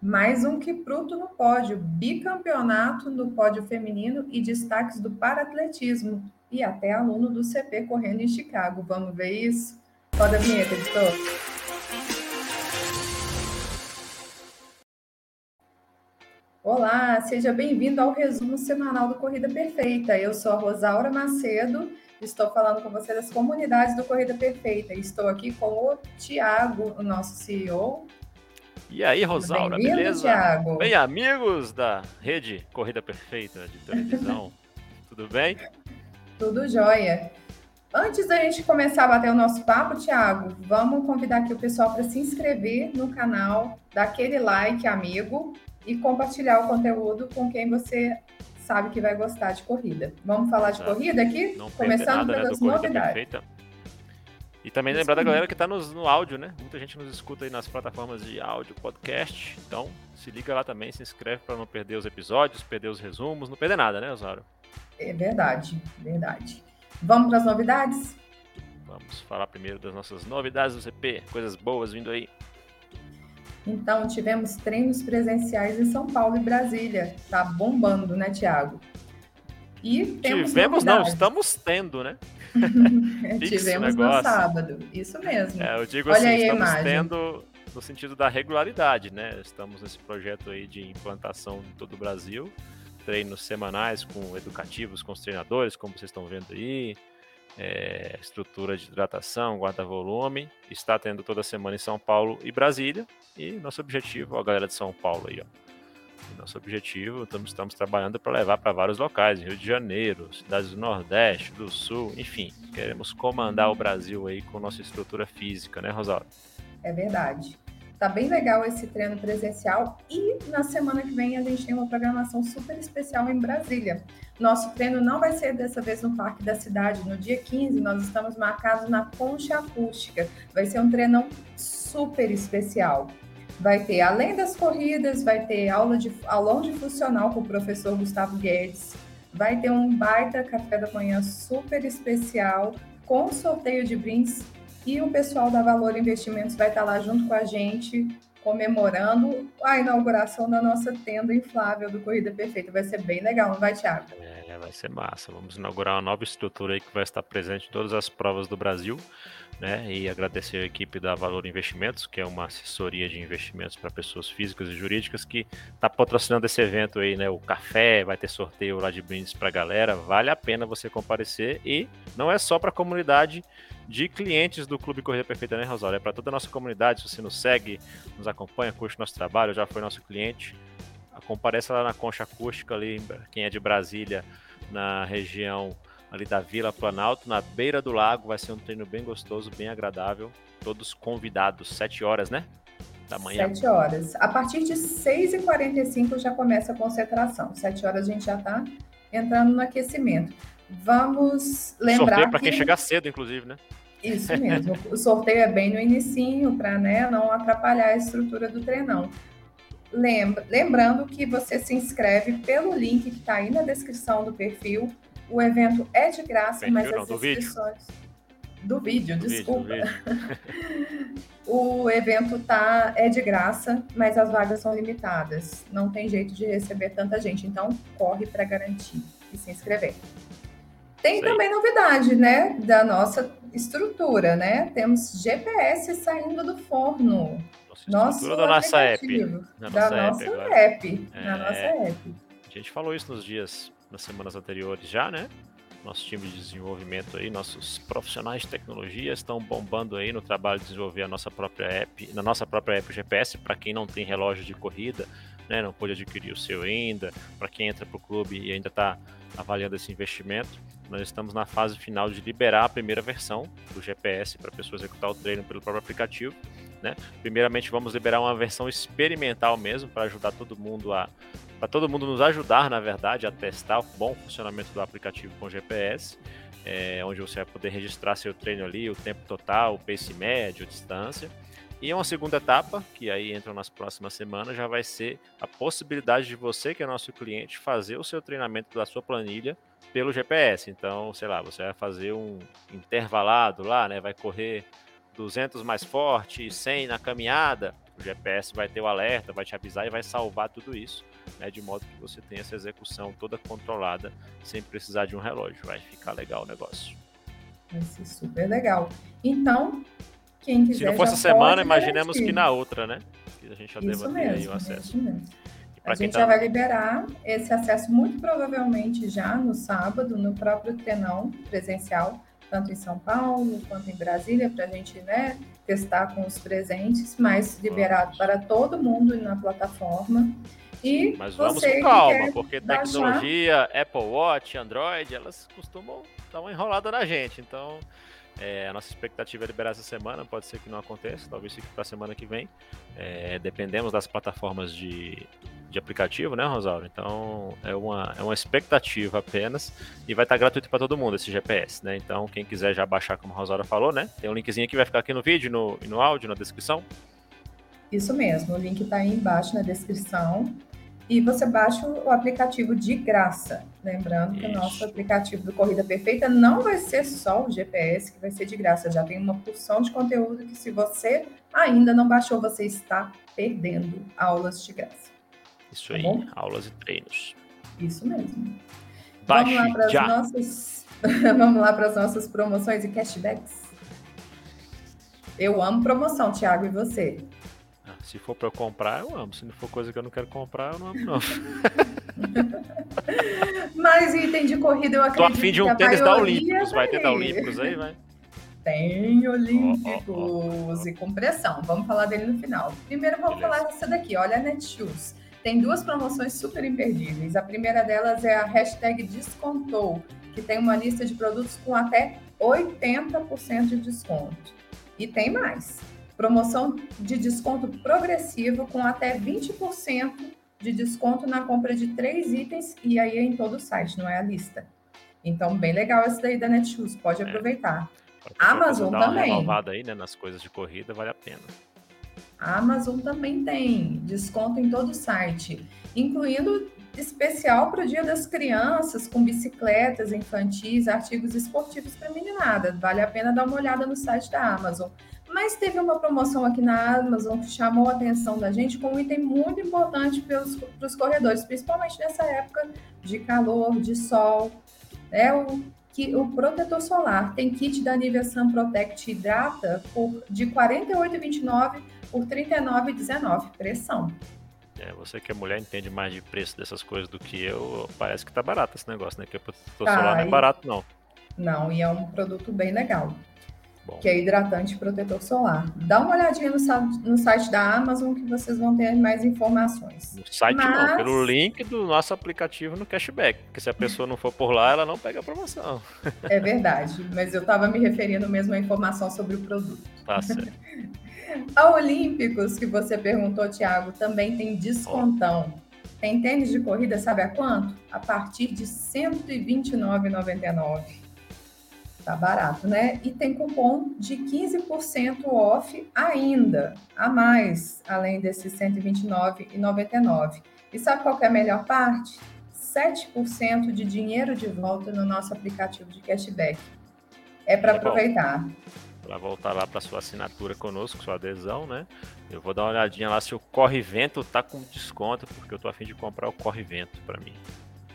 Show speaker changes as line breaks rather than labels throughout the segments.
Mais um Kipruto no pódio, bicampeonato no pódio feminino e destaques do paratletismo. E até aluno do CP correndo em Chicago. Vamos ver isso? Roda a vinheta, editor. Olá, seja bem-vindo ao resumo semanal do Corrida Perfeita. Eu sou a Rosaura Macedo, estou falando com você das comunidades do Corrida Perfeita. Estou aqui com o Tiago, o nosso CEO,
e aí, Rosaura, beleza?
Thiago.
Bem, amigos da rede Corrida Perfeita de televisão, tudo bem?
Tudo jóia. Antes da gente começar a bater o nosso papo, Thiago, vamos convidar aqui o pessoal para se inscrever no canal, dar aquele like, amigo, e compartilhar o conteúdo com quem você sabe que vai gostar de corrida. Vamos falar de Exato. corrida aqui?
Não Começando nada, pelas né, novidades. Perfeita. E também lembrar da galera que está no áudio, né? Muita gente nos escuta aí nas plataformas de áudio, podcast. Então, se liga lá também, se inscreve para não perder os episódios, perder os resumos, não perder nada, né, Osório?
É verdade, verdade. Vamos para as novidades?
Vamos falar primeiro das nossas novidades do CP, coisas boas vindo aí.
Então, tivemos treinos presenciais em São Paulo e Brasília. Tá bombando, né, Tiago?
E temos Tivemos, não, estamos tendo, né?
Tivemos no sábado, isso mesmo.
É, eu digo Olha assim, estamos tendo no sentido da regularidade, né? Estamos nesse projeto aí de implantação em todo o Brasil, treinos semanais com educativos, com os treinadores, como vocês estão vendo aí, é, estrutura de hidratação, guarda-volume, está tendo toda semana em São Paulo e Brasília, e nosso objetivo, a galera de São Paulo aí, ó, nosso objetivo, estamos, estamos trabalhando para levar para vários locais, Rio de Janeiro, cidades do Nordeste, do Sul, enfim, queremos comandar o Brasil aí com nossa estrutura física, né, Rosário?
É verdade. Tá bem legal esse treino presencial e na semana que vem a gente tem uma programação super especial em Brasília. Nosso treino não vai ser dessa vez no Parque da Cidade. No dia 15, nós estamos marcados na Concha Acústica. Vai ser um treinão super especial. Vai ter, além das corridas, vai ter aula de aulão de funcional com o professor Gustavo Guedes. Vai ter um baita café da manhã super especial com sorteio de brindes e o pessoal da Valor Investimentos vai estar lá junto com a gente comemorando a inauguração da nossa tenda inflável do Corrida Perfeita. Vai ser bem legal, não vai, Thiago?
É, vai ser massa. Vamos inaugurar uma nova estrutura aí que vai estar presente em todas as provas do Brasil né? E agradecer a equipe da Valor Investimentos, que é uma assessoria de investimentos para pessoas físicas e jurídicas que está patrocinando esse evento aí, né? O café, vai ter sorteio lá de brindes para a galera, vale a pena você comparecer e não é só para a comunidade de clientes do Clube Corrida Perfeita, né, Rosário? É para toda a nossa comunidade, se você nos segue, nos acompanha, curte nosso trabalho, já foi nosso cliente, compareça lá na Concha Acústica ali, quem é de Brasília, na região ali da Vila Planalto, na beira do lago. Vai ser um treino bem gostoso, bem agradável. Todos convidados, 7 horas, né? Da manhã.
7 horas. A partir de 6h45 já começa a concentração. 7 horas a gente já está entrando no aquecimento. Vamos lembrar.
Sorteio para que... quem chegar cedo, inclusive, né?
Isso mesmo. o sorteio é bem no inicinho, para né, não atrapalhar a estrutura do treinão. Lembra, lembrando que você se inscreve pelo link que está aí na descrição do perfil o evento é de graça, Perfil, mas não, as inscrições. Do vídeo, do desculpa. Vídeo, do vídeo. o evento tá, é de graça, mas as vagas são limitadas. Não tem jeito de receber tanta gente. Então, corre para garantir e se inscrever. Tem Sei. também novidade, né? Da nossa estrutura, né? Temos GPS saindo do forno.
Nossa estrutura da nossa app.
Da nossa, da nossa app, app é... Da nossa app.
A gente falou isso nos dias nas semanas anteriores já, né? Nosso time de desenvolvimento aí, nossos profissionais de tecnologia estão bombando aí no trabalho de desenvolver a nossa própria app, na nossa própria app GPS, para quem não tem relógio de corrida, né, não pode adquirir o seu ainda, para quem entra para o clube e ainda está avaliando esse investimento, nós estamos na fase final de liberar a primeira versão do GPS para a pessoa executar o treino pelo próprio aplicativo. Né? Primeiramente, vamos liberar uma versão experimental mesmo para ajudar todo mundo a para todo mundo nos ajudar, na verdade, a testar o bom funcionamento do aplicativo com GPS, é, onde você vai poder registrar seu treino ali, o tempo total, o pace médio, distância. E uma segunda etapa, que aí entra nas próximas semanas, já vai ser a possibilidade de você, que é nosso cliente, fazer o seu treinamento da sua planilha pelo GPS. Então, sei lá, você vai fazer um intervalado lá, né? Vai correr 200 mais forte, 100 na caminhada. O GPS vai ter o alerta, vai te avisar e vai salvar tudo isso, né, de modo que você tenha essa execução toda controlada, sem precisar de um relógio. Vai ficar legal o negócio.
Vai ser super legal. Então, quem quiser.
Se não fosse semana, imaginemos que na outra, né? Que a gente já deva ter aí o acesso.
A gente tá... já vai liberar esse acesso muito provavelmente já no sábado, no próprio Tenão presencial, tanto em São Paulo quanto em Brasília, para a gente né, testar com os presentes, mas liberado para todo mundo na plataforma. E
mas vamos com calma, porque tecnologia, baixar... Apple Watch, Android, elas costumam dar uma enrolada na gente. Então, é, a nossa expectativa é liberar essa semana, pode ser que não aconteça, talvez fique para a semana que vem. É, dependemos das plataformas de, de aplicativo, né, Rosauro? Então é uma, é uma expectativa apenas e vai estar gratuito para todo mundo esse GPS, né? Então quem quiser já baixar, como a Rosauro falou, né? Tem um linkzinho que vai ficar aqui no vídeo no, e no áudio, na descrição.
Isso mesmo, o link está aí embaixo na descrição e você baixa o aplicativo de graça. Lembrando Isso. que o nosso aplicativo do Corrida Perfeita não vai ser só o GPS que vai ser de graça. Já tem uma porção de conteúdo que, se você ainda não baixou, você está perdendo aulas de graça.
Isso tá aí, bom? aulas e treinos.
Isso mesmo.
Baixe
Vamos lá para as
já.
nossas. Vamos lá para as nossas promoções e cashbacks. Eu amo promoção, Thiago, e você?
Se for para eu comprar, eu amo. Se não for coisa que eu não quero comprar, eu não amo, não.
Mas item de corrida, eu acredito.
Tô afim de um tênis da Olímpicos. Vai ter da Olímpicos aí, vai?
Tem Olímpicos oh, oh, oh, e compressão. Vamos falar dele no final. Primeiro, vamos Beleza. falar dessa daqui. Olha a Netshoes. Tem duas promoções super imperdíveis. A primeira delas é a hashtag Descontou, que tem uma lista de produtos com até 80% de desconto. E tem mais promoção de desconto progressivo com até 20% de desconto na compra de três itens e aí é em todo o site, não é a lista. Então, bem legal esse daí da Netshoes, pode é. aproveitar. Amazon
dar
também.
Uma renovada aí, né, nas coisas de corrida, vale a pena.
A Amazon também tem desconto em todo o site, incluindo especial para o Dia das Crianças, com bicicletas infantis, artigos esportivos para meninada. Vale a pena dar uma olhada no site da Amazon. Mas teve uma promoção aqui na Amazon que chamou a atenção da gente com um item muito importante para os corredores, principalmente nessa época de calor, de sol. É o, que, o protetor solar. Tem kit da Nivea Sun Protect Hidrata por, de R$ 48,29 por R$ 39,19. Pressão.
É, você que é mulher entende mais de preço dessas coisas do que eu, parece que tá barato esse negócio, né? Que o protetor tá, solar não é barato, não.
Não, e é um produto bem legal. Bom. que é hidratante protetor solar. Dá uma olhadinha no, no, site da Amazon que vocês vão ter mais informações.
No site Mas... não, pelo link do nosso aplicativo no cashback, porque se a pessoa não for por lá, ela não pega a promoção.
É verdade, mas eu estava me referindo mesmo à informação sobre o produto.
Tá certo.
a Olímpicos, que você perguntou, Thiago, também tem descontão. Oh. Tem tênis de corrida, sabe a quanto? A partir de R$ 129,99. Tá barato, né? E tem cupom de 15% off ainda, a mais, além desses R$ 129,99. E sabe qual é a melhor parte? 7% de dinheiro de volta no nosso aplicativo de cashback. É para é aproveitar.
Para voltar lá para sua assinatura conosco, sua adesão, né? Eu vou dar uma olhadinha lá se o Corre Vento tá com desconto, porque eu tô afim de comprar o Corre Vento para mim.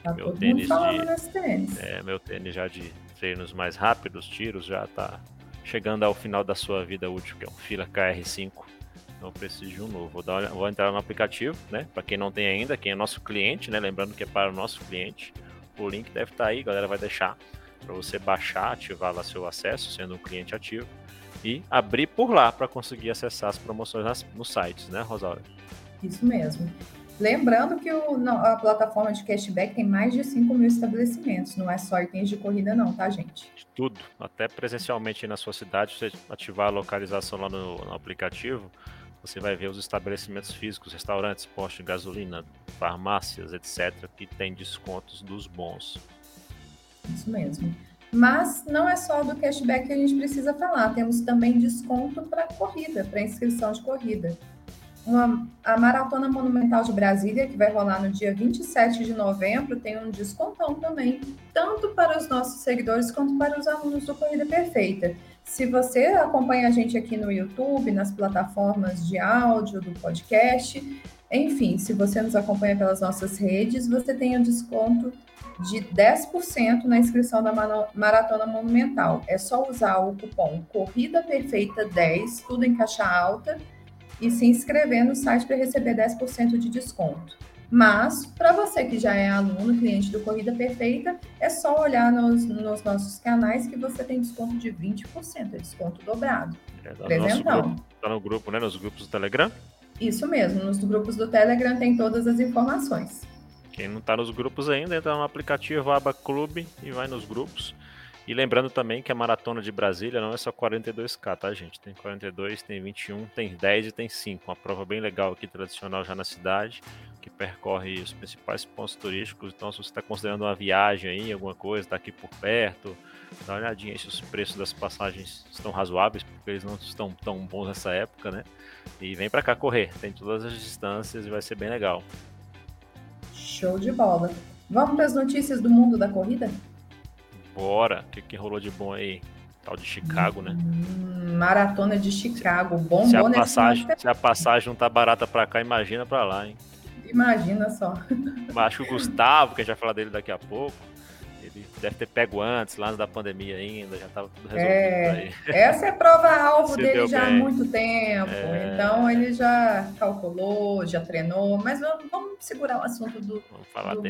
Tá meu tênis de, tênis.
É, meu tênis já de treinos mais rápidos, tiros, já está chegando ao final da sua vida útil, que é um Fila KR5. Então preciso de um novo. Vou, dar, vou entrar no aplicativo, né? Para quem não tem ainda, quem é nosso cliente, né? Lembrando que é para o nosso cliente. O link deve estar tá aí, galera vai deixar para você baixar, ativar lá seu acesso, sendo um cliente ativo, e abrir por lá para conseguir acessar as promoções nas, nos sites, né, Rosário?
Isso mesmo. Lembrando que o, a plataforma de cashback tem mais de 5 mil estabelecimentos, não é só itens de corrida, não, tá, gente?
Tudo, até presencialmente na sua cidade, você ativar a localização lá no, no aplicativo, você vai ver os estabelecimentos físicos, restaurantes, postos de gasolina, farmácias, etc., que tem descontos dos bons.
Isso mesmo. Mas não é só do cashback que a gente precisa falar, temos também desconto para corrida, para inscrição de corrida uma, a Maratona Monumental de Brasília, que vai rolar no dia 27 de novembro, tem um descontão também, tanto para os nossos seguidores quanto para os alunos do Corrida Perfeita. Se você acompanha a gente aqui no YouTube, nas plataformas de áudio do podcast, enfim, se você nos acompanha pelas nossas redes, você tem um desconto de 10% na inscrição da Maratona Monumental. É só usar o cupom Corrida Perfeita 10, tudo em caixa alta, e se inscrever no site para receber 10% de desconto. Mas, para você que já é aluno, cliente do Corrida Perfeita, é só olhar nos, nos nossos canais que você tem desconto de 20%, é desconto dobrado.
É, tá, Presentão. Tá no grupo, né? Nos grupos do Telegram?
Isso mesmo, nos grupos do Telegram tem todas as informações.
Quem não está nos grupos ainda, entra no aplicativo Aba Clube e vai nos grupos. E lembrando também que a maratona de Brasília não é só 42K, tá, gente? Tem 42, tem 21, tem 10 e tem 5. Uma prova bem legal aqui, tradicional já na cidade, que percorre os principais pontos turísticos. Então, se você está considerando uma viagem aí, alguma coisa, está aqui por perto, dá uma olhadinha se os preços das passagens estão razoáveis, porque eles não estão tão bons nessa época, né? E vem para cá correr, tem todas as distâncias e vai ser bem legal.
Show de bola. Vamos para as notícias do mundo da corrida?
Bora. O que, que rolou de bom aí? Tal de Chicago, né?
Hum, maratona de Chicago. Bom,
se a passagem, Se a passagem não tá barata para cá, imagina para lá, hein?
Imagina só.
Acho que o Gustavo, que a gente vai falar dele daqui a pouco, ele deve ter pego antes, lá antes da pandemia ainda, já estava tudo resolvido
é, Essa é prova-alvo dele já bem. há muito tempo, é... então ele já calculou, já treinou, mas vamos, vamos segurar o assunto do, do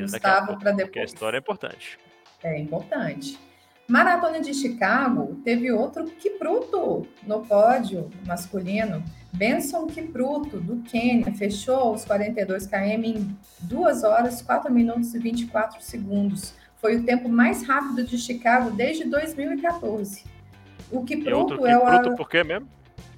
Gustavo para depois. Porque
a história é importante.
É importante. Maratona de Chicago teve outro Kipruto no pódio masculino. Benson Kipruto, do Quênia, fechou os 42 km em 2 horas, 4 minutos e 24 segundos. Foi o tempo mais rápido de Chicago desde 2014. O Kipruto é o.
Kipruto por quê mesmo?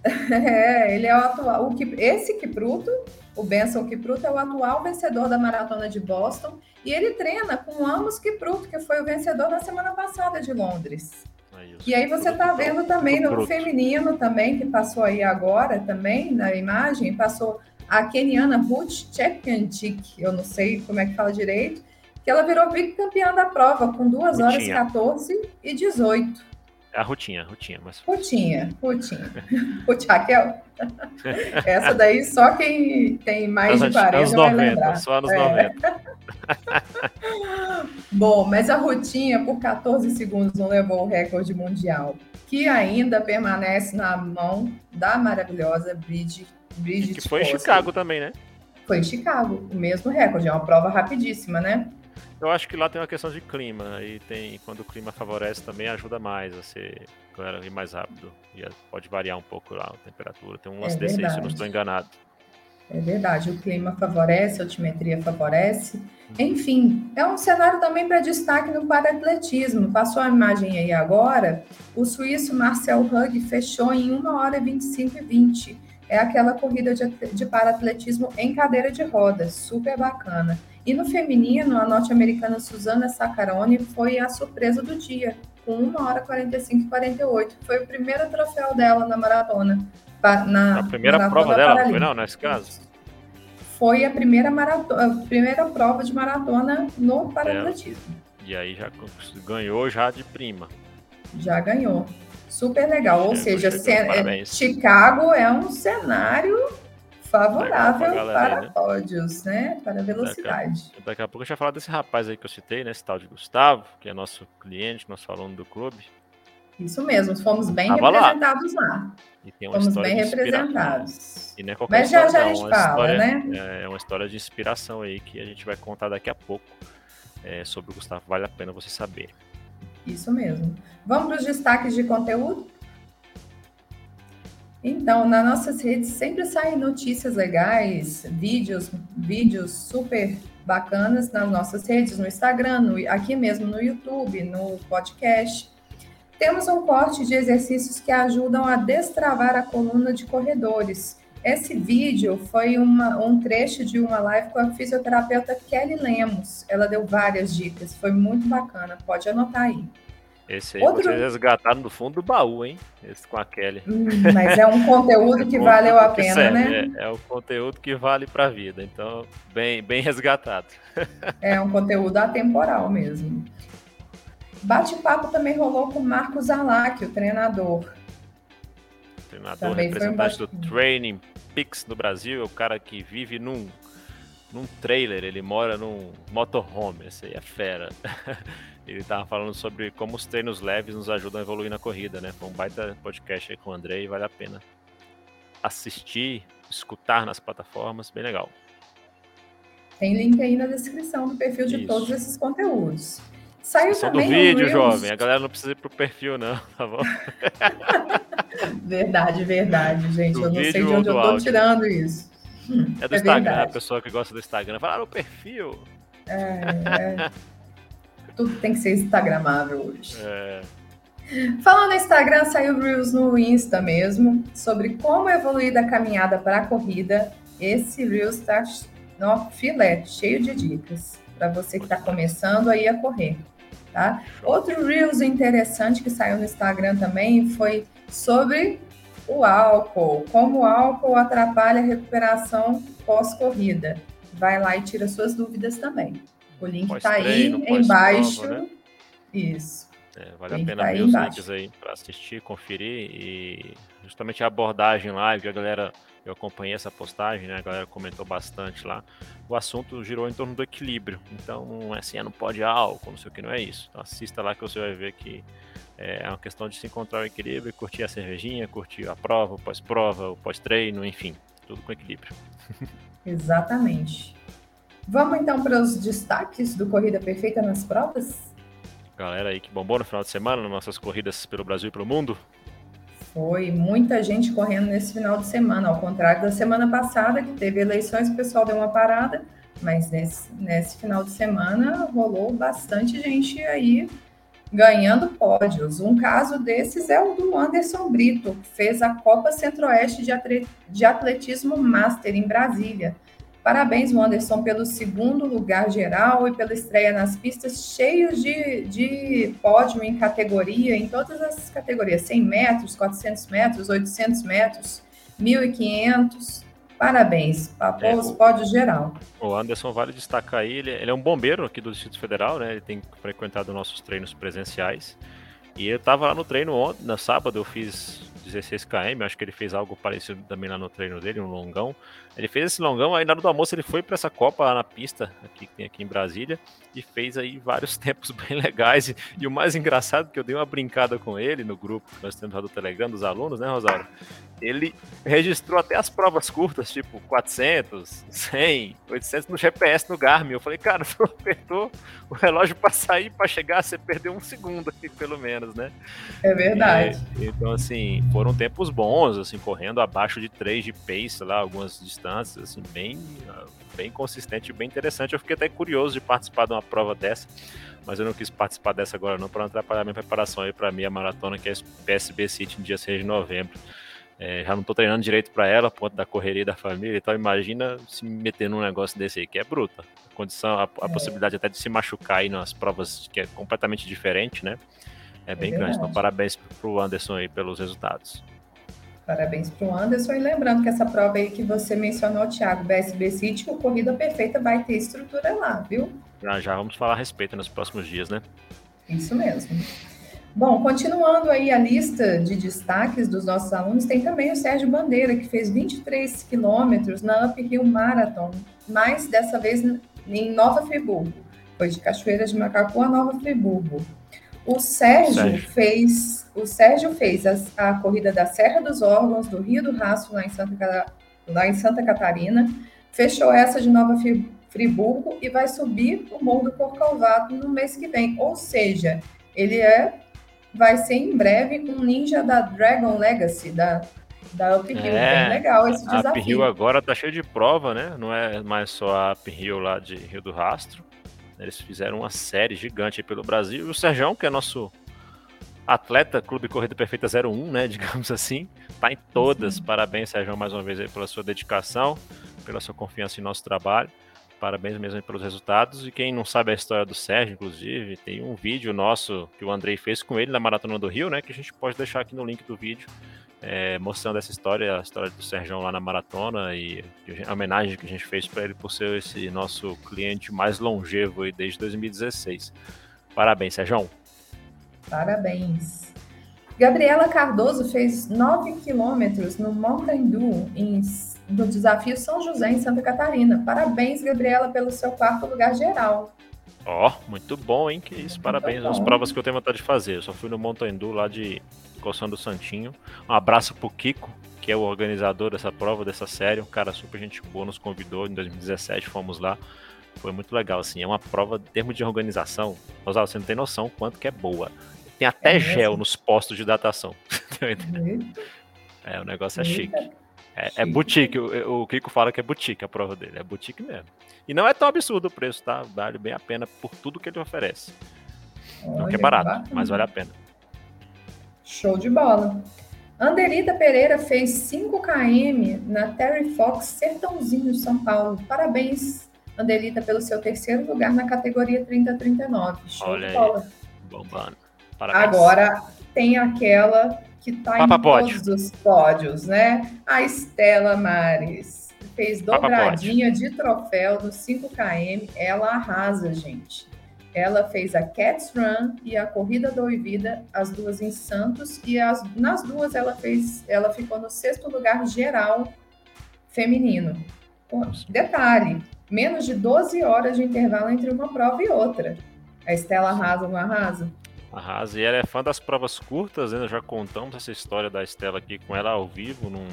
é, ele é o atual. O Kip... Esse Kipruto, o Benson Kipruto, é o atual vencedor da maratona de Boston e ele treina com o Amos Kipruto, que foi o vencedor na semana passada de Londres. Aí, e aí você está vendo também no feminino também, que passou aí agora também, na imagem, passou a keniana Ruth Chepngetich, eu não sei como é que fala direito, que ela virou vice-campeã da prova com 2 horas 14 e 18.
A Rutinha, Rutinha. Mas...
Rutinha, Rutinha. Ruth Raquel. Essa daí só quem tem mais de 40 anos vai 90, lembrar.
Só anos é. 90.
Bom, mas a Rutinha, por 14 segundos, não levou o recorde mundial, que ainda permanece na mão da maravilhosa Bridget, Bridget
Que foi em Chicago também, né?
Foi em Chicago, o mesmo recorde. É uma prova rapidíssima, né?
Eu acho que lá tem uma questão de clima e tem quando o clima favorece também ajuda mais a ser claro, ir mais rápido e pode variar um pouco lá a temperatura. Tem um lance é desse aí, se eu não estou enganado.
É verdade, o clima favorece, a altimetria favorece. Enfim, é um cenário também para destaque no para-atletismo. Passou a imagem aí agora. O suíço Marcel Hug fechou em 1 hora 25 e 20. É aquela corrida de, de para-atletismo em cadeira de rodas, super bacana. E no feminino, a norte-americana Susana Saccaroni foi a surpresa do dia, com 1 hora 45 e 48. Foi o primeiro troféu dela na maratona.
Na, a primeira maratona prova dela, foi não, nesse caso?
Foi a primeira, maratona, a primeira prova de maratona no paratletismo.
É. E aí já ganhou já de prima.
Já ganhou. Super legal. Ou seja, é, Chicago é um cenário favorável para né? pódios, né? Para velocidade.
Daqui a, daqui a pouco a gente vai falar desse rapaz aí que eu citei, né? Esse tal de Gustavo, que é nosso cliente, nosso aluno do clube.
Isso mesmo, fomos bem Tava representados lá. lá.
E tem uma fomos bem representados.
E não é qualquer Mas já, já a gente fala,
história,
né?
É uma história de inspiração aí que a gente vai contar daqui a pouco é, sobre o Gustavo. Vale a pena você saber.
Isso mesmo. Vamos para os destaques de conteúdo? Então, nas nossas redes sempre saem notícias legais, vídeos, vídeos super bacanas nas nossas redes, no Instagram, no, aqui mesmo no YouTube, no podcast. Temos um corte de exercícios que ajudam a destravar a coluna de corredores. Esse vídeo foi uma, um trecho de uma live com a fisioterapeuta Kelly Lemos. Ela deu várias dicas, foi muito bacana, pode anotar aí.
Esse aí Outro... vocês resgataram do fundo do baú, hein? Esse com a Kelly.
Hum, mas é um conteúdo que valeu a pena, serve, né?
É, é o conteúdo que vale para a vida. Então, bem, bem resgatado.
É um conteúdo atemporal mesmo. Bate-papo também rolou com Marcos Alac, o treinador.
Treinador Também representante do Training Pix no Brasil, é o cara que vive num, num trailer, ele mora num motorhome, esse aí é fera. ele tava falando sobre como os treinos leves nos ajudam a evoluir na corrida, né? Foi um baita podcast aí com o André e vale a pena assistir, escutar nas plataformas, bem legal.
Tem link aí na descrição do perfil de Isso. todos esses conteúdos. Saiu
também do vídeo, jovem. A galera não precisa ir pro perfil, não, tá bom?
verdade, verdade, gente. Do eu não sei de onde eu tô áudio. tirando isso.
É do é Instagram, verdade. a pessoa que gosta do Instagram. Fala ah, no perfil.
É, é. Tudo tem que ser Instagramável hoje. É. Falando no Instagram, saiu Reels no Insta mesmo, sobre como evoluir da caminhada para a corrida. Esse Reels está no filé, cheio de dicas para você que está começando aí a correr. Tá? Outro Reels interessante que saiu no Instagram também foi sobre o álcool, como o álcool atrapalha a recuperação pós-corrida. Vai lá e tira suas dúvidas também. O link está aí embaixo. Né? Isso.
É, vale a pena tá ver os embaixo. links aí para assistir, conferir e justamente a abordagem live que a galera eu acompanhei essa postagem, né? A galera comentou bastante lá. O assunto girou em torno do equilíbrio. Então, não é assim, ah, não pode álcool, não sei o que, não é isso. Então, assista lá que você vai ver que é uma questão de se encontrar o equilíbrio, curtir a cervejinha, curtir a prova, o pós-prova, o pós-treino, enfim, tudo com equilíbrio.
Exatamente. Vamos então para os destaques do Corrida Perfeita nas provas?
Galera aí que bombou no final de semana, nas nossas corridas pelo Brasil e pelo mundo.
Foi muita gente correndo nesse final de semana, ao contrário da semana passada, que teve eleições, o pessoal deu uma parada, mas nesse, nesse final de semana rolou bastante gente aí ganhando pódios. Um caso desses é o do Anderson Brito, que fez a Copa Centro-Oeste de Atletismo Master em Brasília. Parabéns, Wanderson, pelo segundo lugar geral e pela estreia nas pistas, cheios de, de pódio em categoria, em todas as categorias: 100 metros, 400 metros, 800 metros, 1.500. Parabéns, papou é, os pódios geral.
O Anderson, vale destacar aí, ele, ele, é um bombeiro aqui do Distrito Federal, né? Ele tem frequentado nossos treinos presenciais. E eu estava lá no treino ontem, na sábado, eu fiz 16 km, acho que ele fez algo parecido também lá no treino dele, um longão. Ele fez esse longão, aí na hora do almoço ele foi para essa Copa lá na pista, aqui, que tem aqui em Brasília, e fez aí vários tempos bem legais. E, e o mais engraçado é que eu dei uma brincada com ele no grupo que nós temos lá do Telegram dos alunos, né, Rosário? Ele registrou até as provas curtas, tipo 400, 100, 800 no GPS no Garmin. Eu falei, cara, você apertou o relógio para sair, para chegar, você perdeu um segundo aqui, pelo menos, né?
É verdade.
E, então, assim, foram tempos bons, assim, correndo abaixo de 3 de pace lá, algumas distâncias assim, bem, bem consistente e bem interessante. Eu fiquei até curioso de participar de uma prova dessa, mas eu não quis participar dessa agora não, para não atrapalhar minha preparação aí para minha maratona, que é PSB City, no dia 6 de novembro. É, já não estou treinando direito para ela, por conta da correria da família, então imagina se meter num negócio desse aí, que é bruta. A condição, a, a é. possibilidade até de se machucar aí nas provas, que é completamente diferente, né? É bem é grande. Então, parabéns para o Anderson aí pelos resultados.
Parabéns para o Anderson. E lembrando que essa prova aí que você mencionou, Thiago, BSB City, o Corrida Perfeita vai ter estrutura lá, viu?
Já, já vamos falar a respeito nos próximos dias, né?
Isso mesmo. Bom, continuando aí a lista de destaques dos nossos alunos, tem também o Sérgio Bandeira, que fez 23 quilômetros na Up Hill Marathon, mas dessa vez em Nova Friburgo. Foi de Cachoeira de Macacu a Nova Friburgo. O Sérgio, Sérgio. fez, o Sérgio fez a, a, corrida da Serra dos Órgãos, do Rio do Rastro, lá em Santa, lá em Santa Catarina, fechou essa de Nova Friburgo e vai subir o Morro do Corcovado no mês que vem. Ou seja, ele é, vai ser em breve um ninja da Dragon Legacy, da, da Up Hill. É, Bem legal esse desafio. A Up
Hill agora tá cheio de prova, né? Não é mais só a Up Hill lá de Rio do Rastro. Eles fizeram uma série gigante pelo Brasil. E o Serjão, que é nosso atleta Clube Corrida Perfeita 01, né, digamos assim, tá em todas. Sim. Parabéns, Sérgio, mais uma vez pela sua dedicação, pela sua confiança em nosso trabalho. Parabéns mesmo pelos resultados. E quem não sabe a história do Sérgio, inclusive, tem um vídeo nosso que o Andrei fez com ele na Maratona do Rio, né? Que a gente pode deixar aqui no link do vídeo, é, mostrando essa história, a história do Sérgio lá na maratona e a homenagem que a gente fez para ele por ser esse nosso cliente mais longevo aí desde 2016. Parabéns, Sérgio.
Parabéns. Gabriela Cardoso fez 9 quilômetros no Mountain Dew em, no desafio São José, em Santa Catarina. Parabéns, Gabriela, pelo seu quarto lugar geral.
Ó, oh, muito bom, hein? Que isso, parabéns. As provas que eu tenho vontade de fazer. Eu só fui no Mountain Dew lá de Coção do Santinho. Um abraço pro Kiko, que é o organizador dessa prova, dessa série. Um cara super gente boa, nos convidou. Em 2017 fomos lá. Foi muito legal, assim. É uma prova, em termos de organização, Rosal, você não tem noção quanto que é boa. Tem até é gel nos postos de datação. é, o negócio é chique. É, é boutique, o, o Kiko fala que é boutique a prova dele, é boutique mesmo. E não é tão absurdo o preço, tá? Vale bem a pena por tudo que ele oferece. Olha, não que é barato, mas vale a pena.
Show de bola. Anderita Pereira fez 5 km na Terry Fox Sertãozinho, São Paulo. Parabéns, Anderita, pelo seu terceiro lugar na categoria 30-39. Show Olha de bola. Aí,
bombando.
Parabéns. Agora tem aquela que está em pódio. todos os pódios, né? A Estela Mares fez dobradinha de troféu no 5KM. Ela arrasa, gente. Ela fez a Cats Run e a Corrida do Oivida, as duas em Santos, e as, nas duas ela fez, ela ficou no sexto lugar geral feminino. Detalhe, menos de 12 horas de intervalo entre uma prova e outra. A Estela arrasa, não arrasa?
Arrasa. E ela é fã das provas curtas, né? Já contamos essa história da Estela aqui com ela ao vivo num,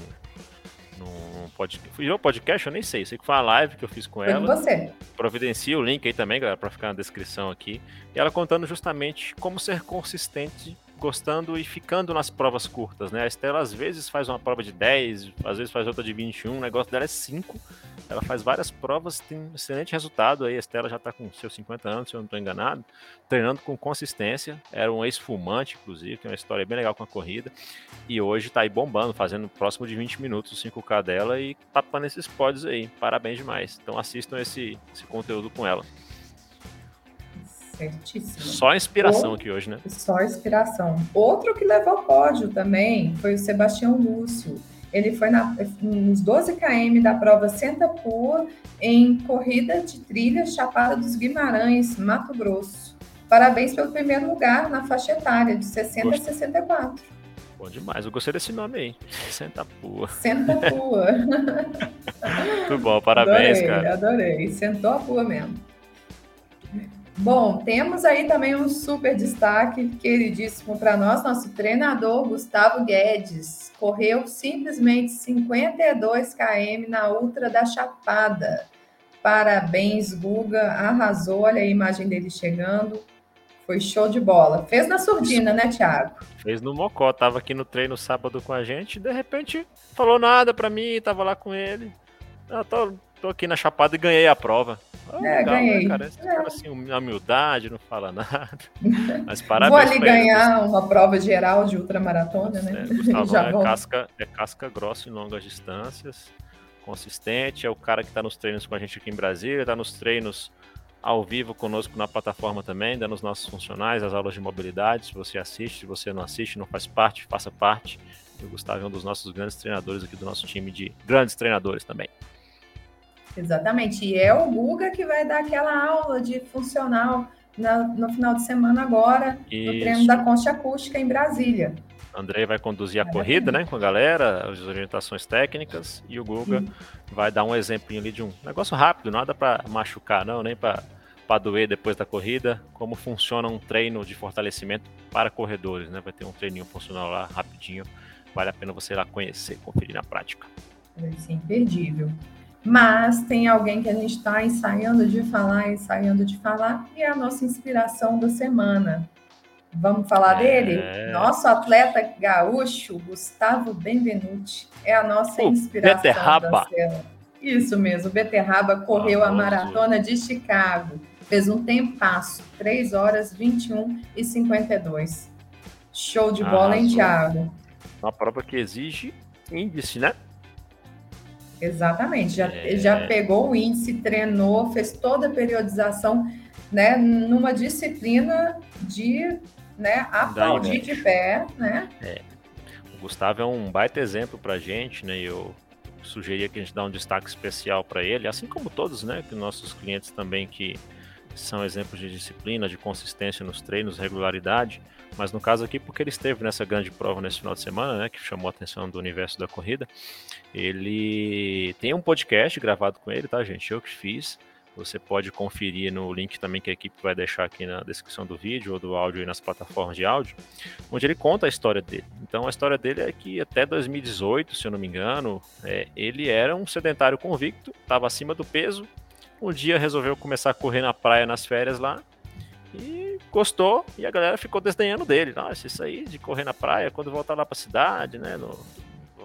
num podcast. Foi o podcast? Eu nem sei. Sei que foi uma live que eu fiz com foi ela.
você.
Providencia o link aí também, galera, pra ficar na descrição aqui. E ela contando justamente como ser consistente gostando e ficando nas provas curtas, né? A Estela às vezes faz uma prova de 10, às vezes faz outra de 21, o negócio dela é 5. Ela faz várias provas, tem um excelente resultado aí. A Estela já está com seus 50 anos, se eu não estou enganado, treinando com consistência. Era um ex-fumante, inclusive, tem uma história bem legal com a corrida. E hoje está aí bombando, fazendo próximo de 20 minutos o 5K dela e tapando esses pódios aí. Parabéns demais. Então assistam esse, esse conteúdo com ela.
Certíssimo.
Só inspiração aqui hoje, né?
Só inspiração. Outro que levou pódio também foi o Sebastião Lúcio. Ele foi na, nos 12 km da prova Senta Pua em corrida de trilha Chapada dos Guimarães, Mato Grosso. Parabéns pelo primeiro lugar na faixa etária, de 60 Gost... a 64.
Bom demais, eu gostei desse nome aí. Senta Pua.
Senta Pua.
Muito bom, parabéns,
adorei,
cara.
Adorei, sentou a pua mesmo. Bom, temos aí também um super destaque queridíssimo para nós, nosso treinador Gustavo Guedes. Correu simplesmente 52 km na Ultra da Chapada. Parabéns, Guga, arrasou. Olha a imagem dele chegando. Foi show de bola. Fez na surdina, né, Thiago?
Fez no Mocó. Tava aqui no treino sábado com a gente. De repente, falou nada para mim. Tava lá com ele. Eu tô, tô aqui na Chapada e ganhei a prova.
Oh, é, legal, né, ganhei. Né,
cara? Esse é. cara, assim, humildade, não fala nada. Mas parabéns.
Vou ali ganhar ele. uma prova geral de ultramaratona, né?
É, Gustavo é, casca, é casca grossa em longas distâncias, consistente, é o cara que está nos treinos com a gente aqui em Brasília, está nos treinos ao vivo conosco na plataforma também, dando os nossos funcionais, as aulas de mobilidade. Se você assiste, se você não assiste, não faz parte, faça parte. O Gustavo é um dos nossos grandes treinadores aqui do nosso time de grandes treinadores também.
Exatamente. E é o Guga que vai dar aquela aula de funcional na, no final de semana agora, Isso. no treino da concha acústica em Brasília.
André vai conduzir a corrida, né, com a galera, as orientações técnicas, e o Guga Sim. vai dar um exemplinho ali de um negócio rápido, nada para machucar, não, nem para doer depois da corrida, como funciona um treino de fortalecimento para corredores, né? Vai ter um treininho funcional lá rapidinho, vale a pena você ir lá conhecer, conferir na prática.
Vai ser imperdível mas tem alguém que a gente está ensaiando de falar, ensaiando de falar, e é a nossa inspiração da semana. Vamos falar é... dele? Nosso atleta gaúcho, Gustavo Benvenuti, é a nossa o inspiração
Beterraba. da
semana. Isso mesmo, Beterraba correu ah, a maratona de Chicago, fez um tempasso, 3 horas 21 e 52. Show de bola, ah, hein, Thiago?
Uma prova que exige índice, né?
Exatamente, já, é... já pegou o índice, treinou, fez toda a periodização, né, numa disciplina de, né, aplaudir de pé, né?
É. O Gustavo é um baita exemplo pra gente, né, eu sugeria que a gente dá um destaque especial para ele, assim como todos, né, que nossos clientes também que são exemplos de disciplina, de consistência nos treinos, regularidade, mas no caso aqui, porque ele esteve nessa grande prova nesse final de semana, né, que chamou a atenção do universo da corrida, ele tem um podcast gravado com ele, tá, gente? Eu que fiz. Você pode conferir no link também que a equipe vai deixar aqui na descrição do vídeo ou do áudio e nas plataformas de áudio, onde ele conta a história dele. Então, a história dele é que até 2018, se eu não me engano, é, ele era um sedentário convicto, estava acima do peso. Um dia resolveu começar a correr na praia nas férias lá e gostou e a galera ficou desdenhando dele. Nossa, isso aí de correr na praia quando voltar lá para a cidade, né? No,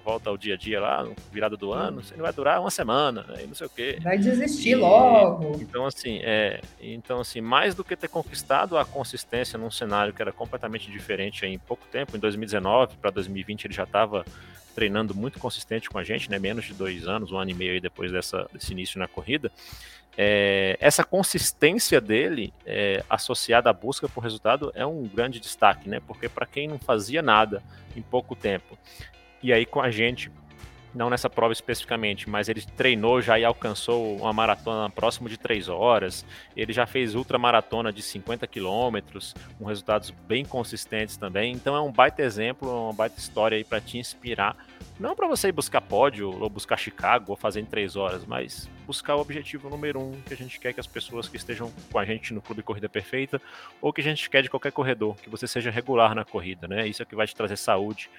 volta ao dia a dia lá, virada do ano, isso não vai durar uma semana, né, não sei o quê.
Vai desistir e, logo.
Então, assim, é, então, assim, mais do que ter conquistado a consistência num cenário que era completamente diferente em pouco tempo, em 2019 para 2020 ele já estava treinando muito consistente com a gente, né, menos de dois anos, um ano e meio depois dessa, desse início na corrida, é, essa consistência dele é, associada à busca por resultado é um grande destaque, né? Porque para quem não fazia nada em pouco tempo e aí com a gente, não nessa prova especificamente, mas ele treinou já e alcançou uma maratona próximo de 3 horas. Ele já fez ultramaratona de 50 quilômetros, com resultados bem consistentes também. Então é um baita exemplo, uma baita história aí para te inspirar. Não para você ir buscar pódio ou buscar Chicago ou fazer em 3 horas, mas buscar o objetivo número um que a gente quer que as pessoas que estejam com a gente no Clube Corrida Perfeita ou que a gente quer de qualquer corredor, que você seja regular na corrida, né? Isso é que vai te trazer saúde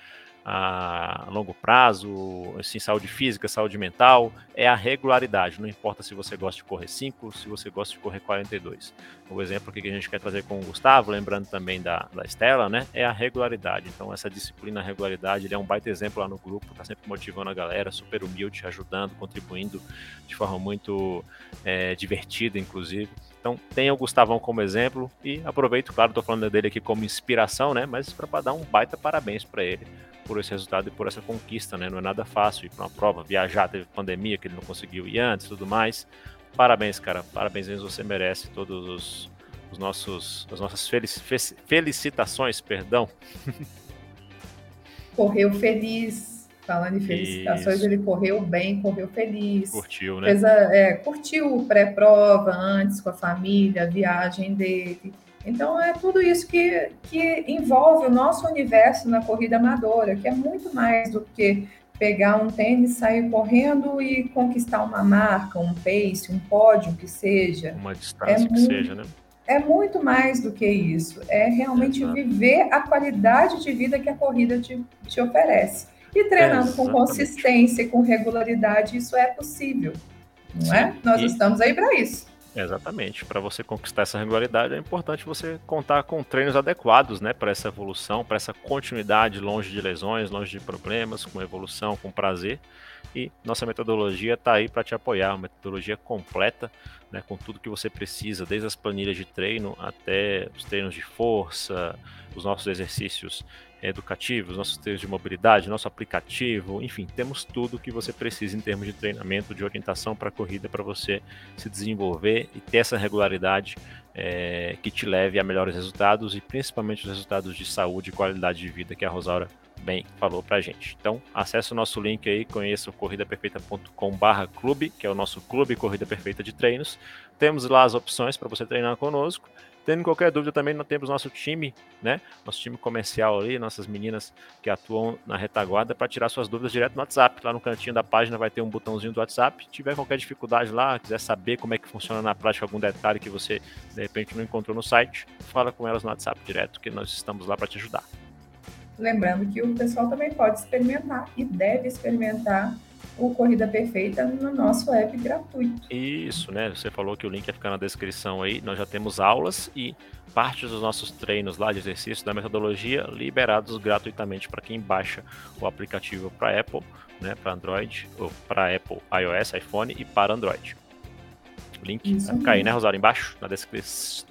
a longo prazo, assim, saúde física, saúde mental, é a regularidade. Não importa se você gosta de correr 5, se você gosta de correr 42. O exemplo que a gente quer trazer com o Gustavo, lembrando também da, da Estela, né, é a regularidade. Então, essa disciplina, a regularidade, ele é um baita exemplo lá no grupo, tá sempre motivando a galera, super humilde, ajudando, contribuindo de forma muito é, divertida, inclusive. Então, tenha o Gustavão como exemplo e aproveito, claro, estou falando dele aqui como inspiração, né, mas para dar um baita parabéns para ele por esse resultado e por essa conquista, né? Não é nada fácil ir para uma prova, viajar, teve pandemia que ele não conseguiu ir antes, tudo mais. Parabéns, cara. Parabéns, você merece todos os, os nossos, as nossas felici felicitações, perdão.
Correu feliz. Falando em felicitações, Isso. ele correu bem, correu feliz.
Curtiu, né?
A, é, curtiu pré-prova antes com a família, a viagem dele então, é tudo isso que, que envolve o nosso universo na corrida amadora, que é muito mais do que pegar um tênis, sair correndo e conquistar uma marca, um pace, um pódio que seja.
Uma distância é que muito, seja, né?
É muito mais do que isso. É realmente Exato. viver a qualidade de vida que a corrida te, te oferece. E treinando com consistência e com regularidade, isso é possível. Não Sim. é? Nós e... estamos aí para isso.
Exatamente. Para você conquistar essa regularidade, é importante você contar com treinos adequados, né, para essa evolução, para essa continuidade longe de lesões, longe de problemas, com evolução, com prazer. E nossa metodologia está aí para te apoiar, uma metodologia completa, né, com tudo que você precisa, desde as planilhas de treino até os treinos de força, os nossos exercícios educativos, nossos treinos de mobilidade, nosso aplicativo, enfim, temos tudo que você precisa em termos de treinamento, de orientação para a corrida, para você se desenvolver e ter essa regularidade é, que te leve a melhores resultados e principalmente os resultados de saúde e qualidade de vida que a Rosaura bem falou para a gente. Então, acesse o nosso link aí, conheça o corridaperfeita.com/clube, que é o nosso clube Corrida Perfeita de Treinos. Temos lá as opções para você treinar conosco Tendo qualquer dúvida também, nós temos nosso time, né? Nosso time comercial ali, nossas meninas que atuam na retaguarda para tirar suas dúvidas direto no WhatsApp. Lá no cantinho da página vai ter um botãozinho do WhatsApp. Se tiver qualquer dificuldade lá, quiser saber como é que funciona na prática, algum detalhe que você de repente não encontrou no site, fala com elas no WhatsApp direto, que nós estamos lá para te ajudar.
Lembrando que o pessoal também pode experimentar e deve experimentar o Corrida Perfeita no nosso app gratuito.
Isso, né? Você falou que o link ia ficar na descrição aí. Nós já temos aulas e partes dos nossos treinos lá de exercício da metodologia liberados gratuitamente para quem baixa o aplicativo para Apple, né, para Android, ou para Apple, iOS, iPhone e para Android. O link Isso vai cair, né, Rosário, embaixo na descri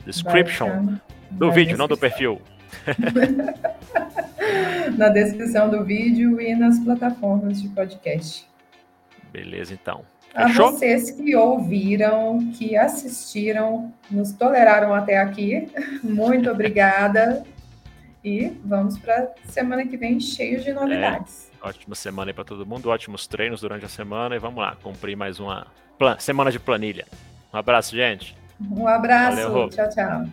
description do vídeo, não do perfil.
na descrição do vídeo e nas plataformas de podcast.
Beleza, então.
Fechou? A vocês que ouviram, que assistiram, nos toleraram até aqui, muito obrigada. E vamos para semana que vem cheio de novidades.
É, ótima semana aí para todo mundo, ótimos treinos durante a semana e vamos lá, cumprir mais uma semana de planilha. Um abraço, gente.
Um abraço. Valeu, tchau, tchau.